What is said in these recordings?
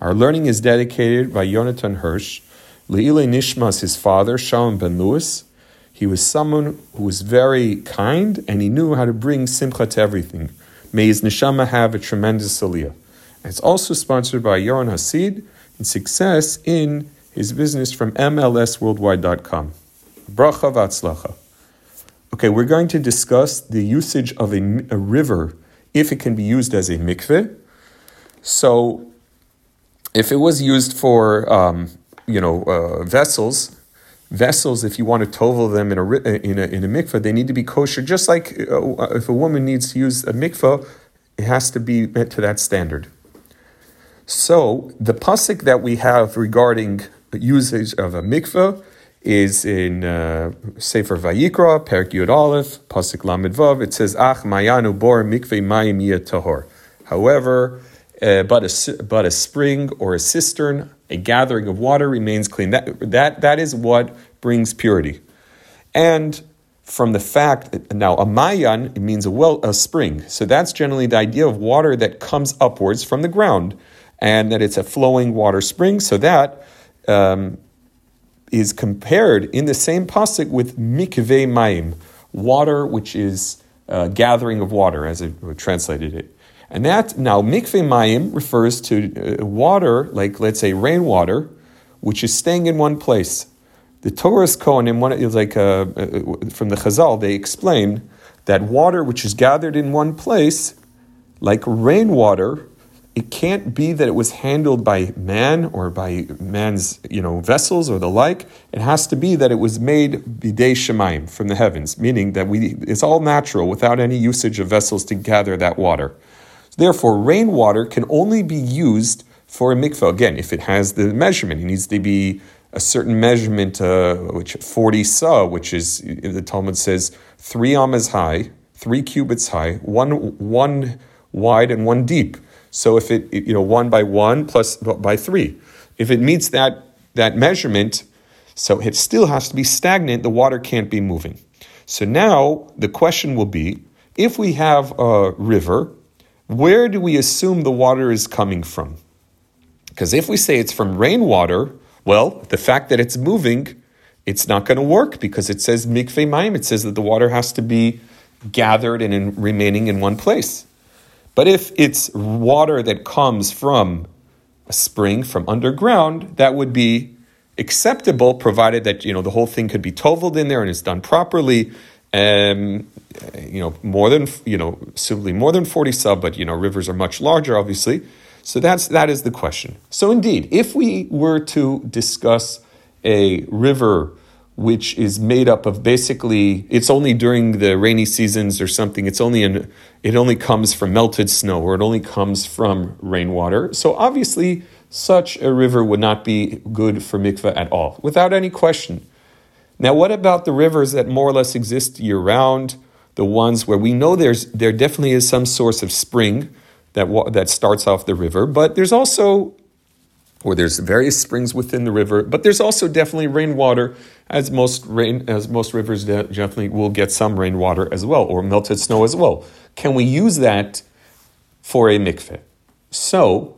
Our learning is dedicated by Yonatan Hirsch, Leile Nishmas, his father, Shalom ben Lewis. He was someone who was very kind and he knew how to bring simcha to everything. May his neshama have a tremendous aliyah. it's also sponsored by Yaron Hasid and success in his business from MLSworldwide.com. Bracha v'atzlacha. Okay, we're going to discuss the usage of a, a river if it can be used as a mikveh. So, if it was used for um, you know uh, vessels, vessels, if you want to tovel them in a in a in a mikveh, they need to be kosher. Just like uh, if a woman needs to use a mikveh, it has to be met to that standard. So the pasuk that we have regarding usage of a mikveh is in uh, Sefer Vayikra, Perik Yud Aleph, Pasuk Lamed Vav. It says, "Ach mayanu bor mikveh mayim tahor." However, uh, but a but a spring or a cistern, a gathering of water remains clean. That that that is what brings purity, and from the fact that now a mayan it means a well a spring. So that's generally the idea of water that comes upwards from the ground, and that it's a flowing water spring. So that. Um, is compared in the same pasuk with mikveh mayim, water which is uh, gathering of water, as it translated it. And that now mikveh mayim refers to uh, water, like let's say rainwater, which is staying in one place. The Toras Kohanim, one like uh, uh, from the Chazal, they explain that water which is gathered in one place, like rainwater, it can't be that it was handled by man or by man's you know vessels or the like. It has to be that it was made bidei shemaim from the heavens, meaning that we it's all natural without any usage of vessels to gather that water. Therefore, rainwater can only be used for a mikveh. Again, if it has the measurement, it needs to be a certain measurement, uh, which 40 sa, which is the Talmud says three amas high, three cubits high, one one wide and one deep. So if it, you know, one by one plus by three, if it meets that, that measurement, so it still has to be stagnant, the water can't be moving. So now the question will be if we have a river, where do we assume the water is coming from? Because if we say it's from rainwater, well, the fact that it's moving, it's not going to work because it says mikveh maim. It says that the water has to be gathered and in, remaining in one place. But if it's water that comes from a spring from underground, that would be acceptable, provided that you know the whole thing could be toveled in there and it's done properly. Um, you know, more than you know, simply more than forty sub, but you know, rivers are much larger, obviously. So that's that is the question. So indeed, if we were to discuss a river which is made up of basically it's only during the rainy seasons or something it's only in it only comes from melted snow or it only comes from rainwater so obviously such a river would not be good for mikveh at all without any question now what about the rivers that more or less exist year round the ones where we know there's there definitely is some source of spring that that starts off the river but there's also or there's various springs within the river, but there's also definitely rainwater, as most rain, as most rivers definitely will get some rainwater as well, or melted snow as well. Can we use that for a mikveh? So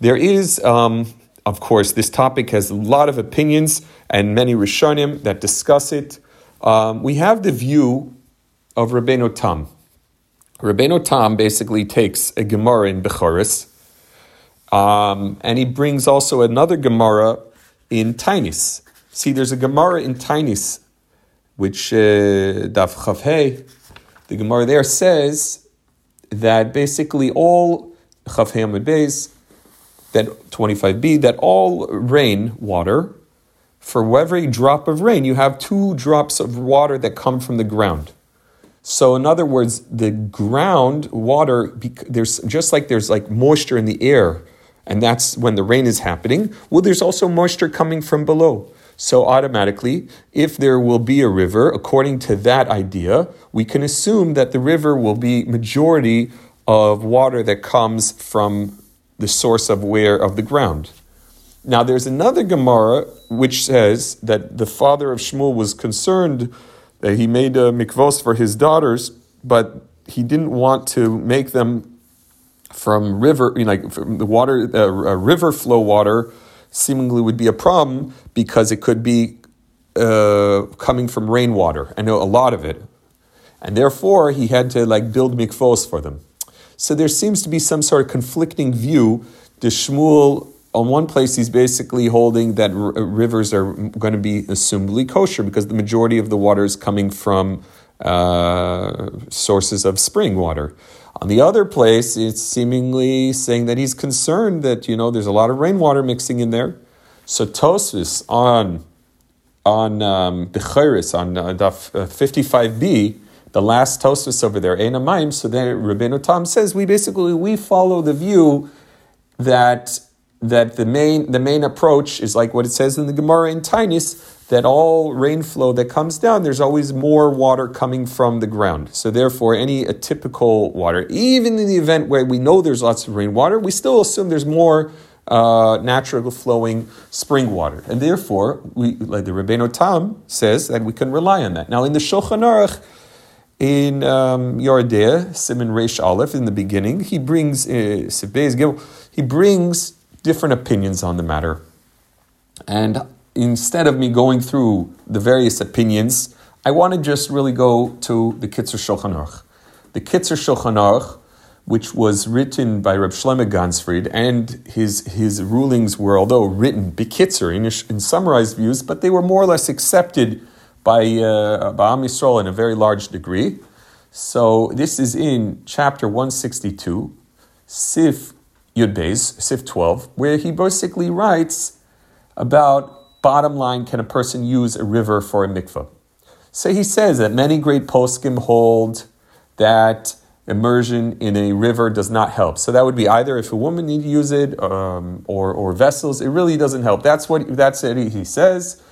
there is, um, of course, this topic has a lot of opinions and many rishonim that discuss it. Um, we have the view of Rabbeinu Tam. Rabbeinu Tam basically takes a Gemara in Bechoris, um, and he brings also another Gemara in Tainis. See, there's a Gemara in Tainis, which uh, Daf Chavhei, the Gemara there says that basically all Chavhei Amid Beis, that 25b, that all rain water, for every drop of rain, you have two drops of water that come from the ground. So, in other words, the ground water, there's just like there's like moisture in the air and that's when the rain is happening. Well, there's also moisture coming from below. So, automatically, if there will be a river, according to that idea, we can assume that the river will be majority of water that comes from the source of where of the ground. Now, there's another Gemara which says that the father of Shmuel was concerned that he made a mikvos for his daughters, but he didn't want to make them from river, you know, like from the water, uh, river flow water, seemingly would be a problem because it could be uh, coming from rainwater. I know a lot of it, and therefore he had to like build mikvos for them. So there seems to be some sort of conflicting view. The Shmuel, on one place, he's basically holding that r- rivers are going to be assumably kosher because the majority of the water is coming from uh, sources of spring water. On the other place, it's seemingly saying that he's concerned that you know there's a lot of rainwater mixing in there. So Tosfos on on um, Bechoris on uh, uh, 55b, the last Tosfos over there, Einamayim. So then Rabbeinu Tam says we basically we follow the view that that the main the main approach is like what it says in the Gemara in Tainis that all rainflow that comes down, there's always more water coming from the ground. So therefore, any atypical water, even in the event where we know there's lots of rainwater, we still assume there's more uh, naturally flowing spring water. And therefore, we, like the Rabbeinu Tam says, that we can rely on that. Now, in the Shulchan Aruch, in um, Yordeh, Simon Reish Aleph, in the beginning, he brings uh, he brings different opinions on the matter. And instead of me going through the various opinions, I want to just really go to the Kitzur Shulchan Aruch. The Kitzur Shulchan Aruch, which was written by Reb Shlomo Ganzfried, and his, his rulings were, although written Bekitzer in, in summarized views, but they were more or less accepted by, uh, by Am Yisrael in a very large degree. So this is in chapter 162, Sif Yud Beis, Sif 12, where he basically writes about bottom line, can a person use a river for a mikvah? So he says that many great poskim hold that immersion in a river does not help. So that would be either if a woman need to use it um, or, or vessels, it really doesn't help. That's what that's it, he says.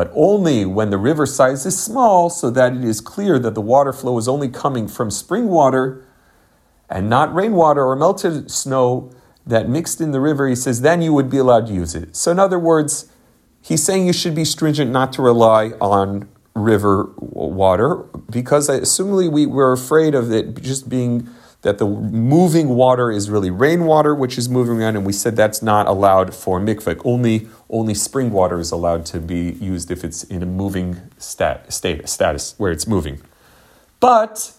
But only when the river size is small, so that it is clear that the water flow is only coming from spring water and not rainwater or melted snow that mixed in the river, he says, then you would be allowed to use it. So, in other words, he's saying you should be stringent not to rely on river water because assumingly we, we're afraid of it just being that the moving water is really rainwater which is moving around and we said that's not allowed for mikvah only only spring water is allowed to be used if it's in a moving stat, state, status where it's moving. But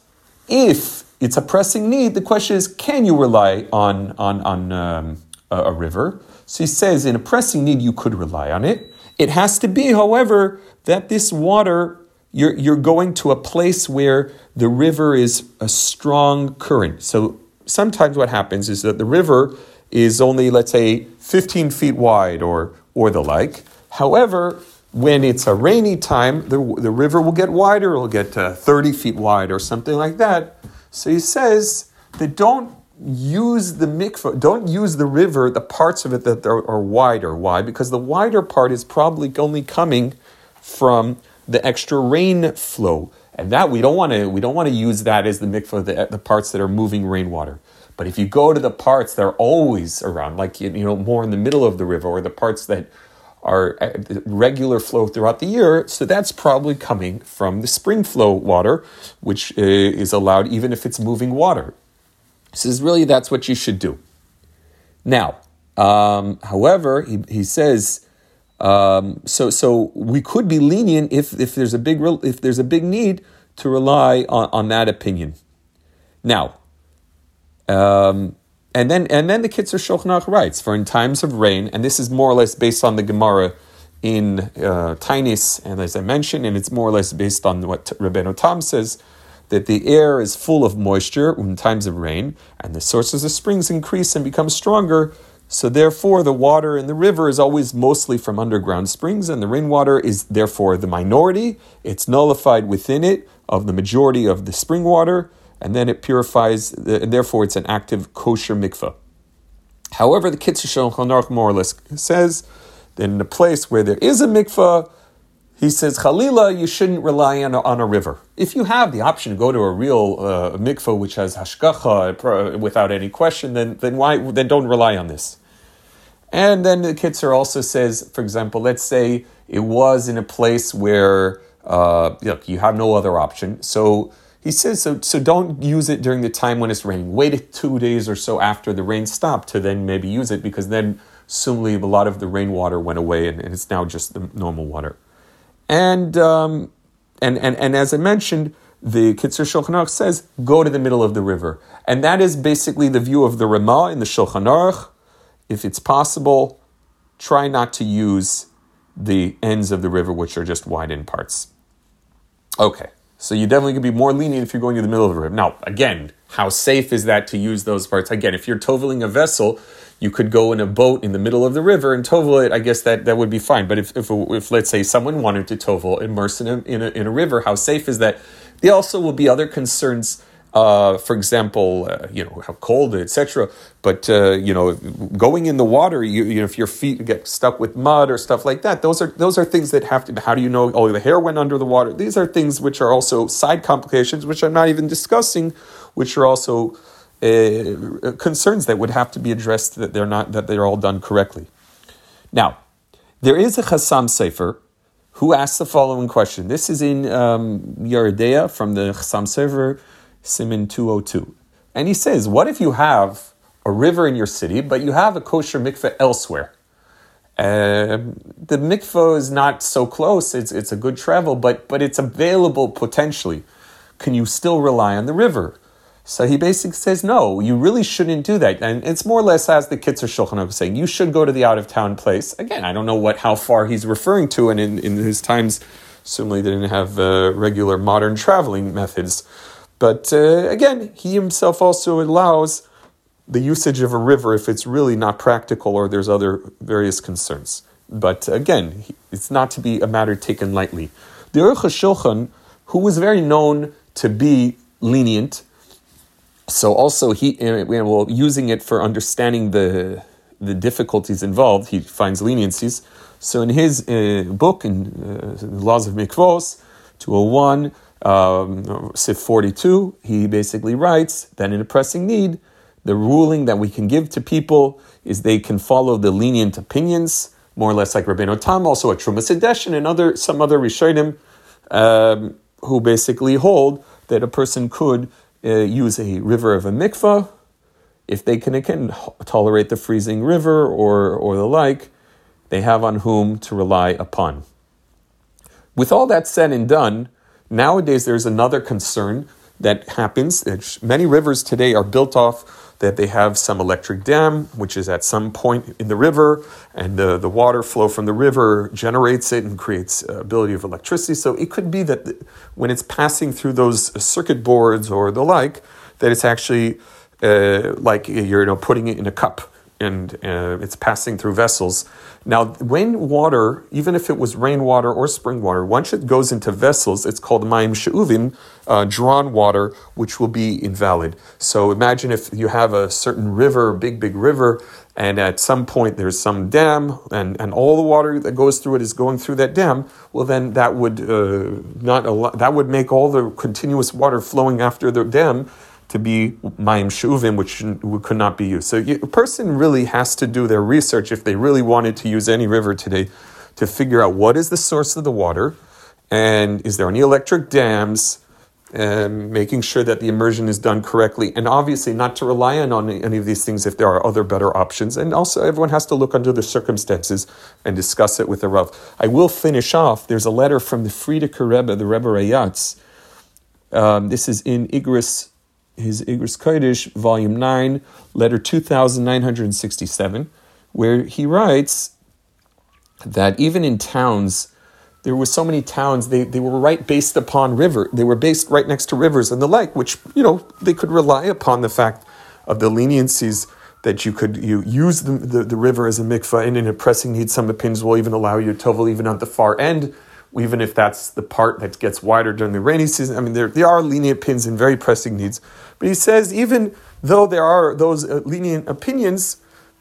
if it's a pressing need the question is can you rely on on, on um, a, a river? So he says in a pressing need you could rely on it. It has to be, however, that this water, you're, you're going to a place where the river is a strong current. So sometimes what happens is that the river is only, let's say, 15 feet wide or, or the like. However, when it's a rainy time, the, the river will get wider, it will get uh, 30 feet wide or something like that. So he says that don't use the mikvah, don't use the river, the parts of it that are, are wider. Why? Because the wider part is probably only coming from the extra rain flow. And that we don't want to we don't want to use that as the mikvah, the, the parts that are moving rainwater. But if you go to the parts that are always around, like you know, more in the middle of the river, or the parts that are uh, regular flow throughout the year, so that's probably coming from the spring flow water, which uh, is allowed even if it's moving water. He says, really, that's what you should do. Now, um, however, he, he says, um, so so we could be lenient if, if there's a big if there's a big need to rely on, on that opinion. Now, um, and then and then the Kitzur Shulchan writes for in times of rain, and this is more or less based on the Gemara in uh, Tainis, and as I mentioned, and it's more or less based on what Rabbeinu Tam says that the air is full of moisture in times of rain, and the sources of springs increase and become stronger. So, therefore, the water in the river is always mostly from underground springs, and the rainwater is therefore the minority. It's nullified within it of the majority of the spring water, and then it purifies, and therefore, it's an active kosher mikvah. However, the Kitzur Shulchan Aruch more or less says that in a place where there is a mikvah, he says, Khalila, you shouldn't rely on a, on a river. If you have the option to go to a real uh, mikvah which has hashgacha without any question, then, then why then don't rely on this. And then the Kitzur also says, for example, let's say it was in a place where uh, look, you have no other option. So He says so. So don't use it during the time when it's raining. Wait two days or so after the rain stopped to then maybe use it because then assumably a lot of the rainwater went away and, and it's now just the normal water. And um, and and and as I mentioned, the Kitzur Shulchan Aruch says go to the middle of the river, and that is basically the view of the Ramah in the Shulchan Aruch. If it's possible, try not to use the ends of the river which are just wide in parts. Okay. So you definitely can be more lenient if you're going to the middle of the river. Now, again, how safe is that to use those parts? Again, if you're toveling a vessel, you could go in a boat in the middle of the river and tovel it. I guess that, that would be fine. But if, if, if let's say someone wanted to tovel, immerse in a, in a, in a river, how safe is that? There also will be other concerns uh, for example, uh, you know how cold, etc. But uh, you know, going in the water, you, you know, if your feet get stuck with mud or stuff like that, those are those are things that have to. How do you know? Oh, the hair went under the water. These are things which are also side complications, which I'm not even discussing, which are also uh, concerns that would have to be addressed that they're not that they're all done correctly. Now, there is a Chassam Sofer who asks the following question. This is in um, from the Chassam Sofer Siman 202. And he says, What if you have a river in your city, but you have a kosher mikveh elsewhere? Uh, the mikveh is not so close, it's, it's a good travel, but, but it's available potentially. Can you still rely on the river? So he basically says, no, you really shouldn't do that. And it's more or less as the Kitzur Shulchan saying, you should go to the out of town place. Again, I don't know what how far he's referring to, and in, in his times, certainly didn't have uh, regular modern traveling methods. But uh, again, he himself also allows the usage of a river if it's really not practical or there's other various concerns. But again, it's not to be a matter taken lightly. The HaShulchan, who was very known to be lenient, so also he, uh, well, using it for understanding the the difficulties involved, he finds leniencies. So in his uh, book, in uh, Laws of Mikvos, 201, um, Sif 42, he basically writes that in a pressing need, the ruling that we can give to people is they can follow the lenient opinions, more or less like Rabbeinu Tam, also a Trumas and other some other Rishonim, um, who basically hold that a person could uh, use a river of a mikvah if they can again tolerate the freezing river or or the like. They have on whom to rely upon. With all that said and done, Nowadays, there's another concern that happens. Many rivers today are built off that they have some electric dam, which is at some point in the river, and the, the water flow from the river generates it and creates ability of electricity. So it could be that when it's passing through those circuit boards or the like, that it's actually uh, like you're you know, putting it in a cup and uh, it's passing through vessels. Now, when water, even if it was rainwater or spring water, once it goes into vessels, it's called mayim she'uvim, uh, drawn water, which will be invalid. So imagine if you have a certain river, big, big river, and at some point there's some dam, and, and all the water that goes through it is going through that dam. Well, then that would uh, not allow, that would make all the continuous water flowing after the dam to be mayim she'uvim, which could not be used. So a person really has to do their research if they really wanted to use any river today to figure out what is the source of the water and is there any electric dams and making sure that the immersion is done correctly and obviously not to rely on any of these things if there are other better options and also everyone has to look under the circumstances and discuss it with the Rav. I will finish off there's a letter from the Frierdiker Rebbe the Rebbe Rayatz um, this is in Igros his Igros Kodesh, volume 9, letter 2967, where he writes that even in towns, there were so many towns, they, they were right based upon river. They were based right next to rivers and the like, which, you know, they could rely upon the fact of the leniencies that you could you use the, the, the river as a mikvah, and in a pressing need, some opinions will even allow you to tovel even on the far end even if that's the part that gets wider during the rainy season. I mean, there, there are lenient pins in very pressing needs. But he says, even though there are those uh, lenient opinions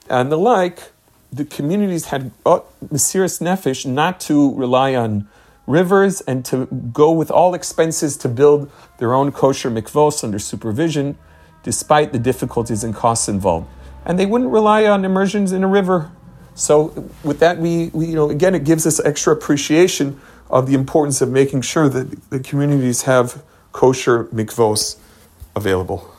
and the like, the communities had uh, Mesiris Nefesh not to rely on rivers and to go with all expenses to build their own kosher mikvos under supervision, despite the difficulties and costs involved. And they wouldn't rely on immersions in a river. So with that, we, we you know again it gives us extra appreciation of the importance of making sure that the communities have kosher mikvos available.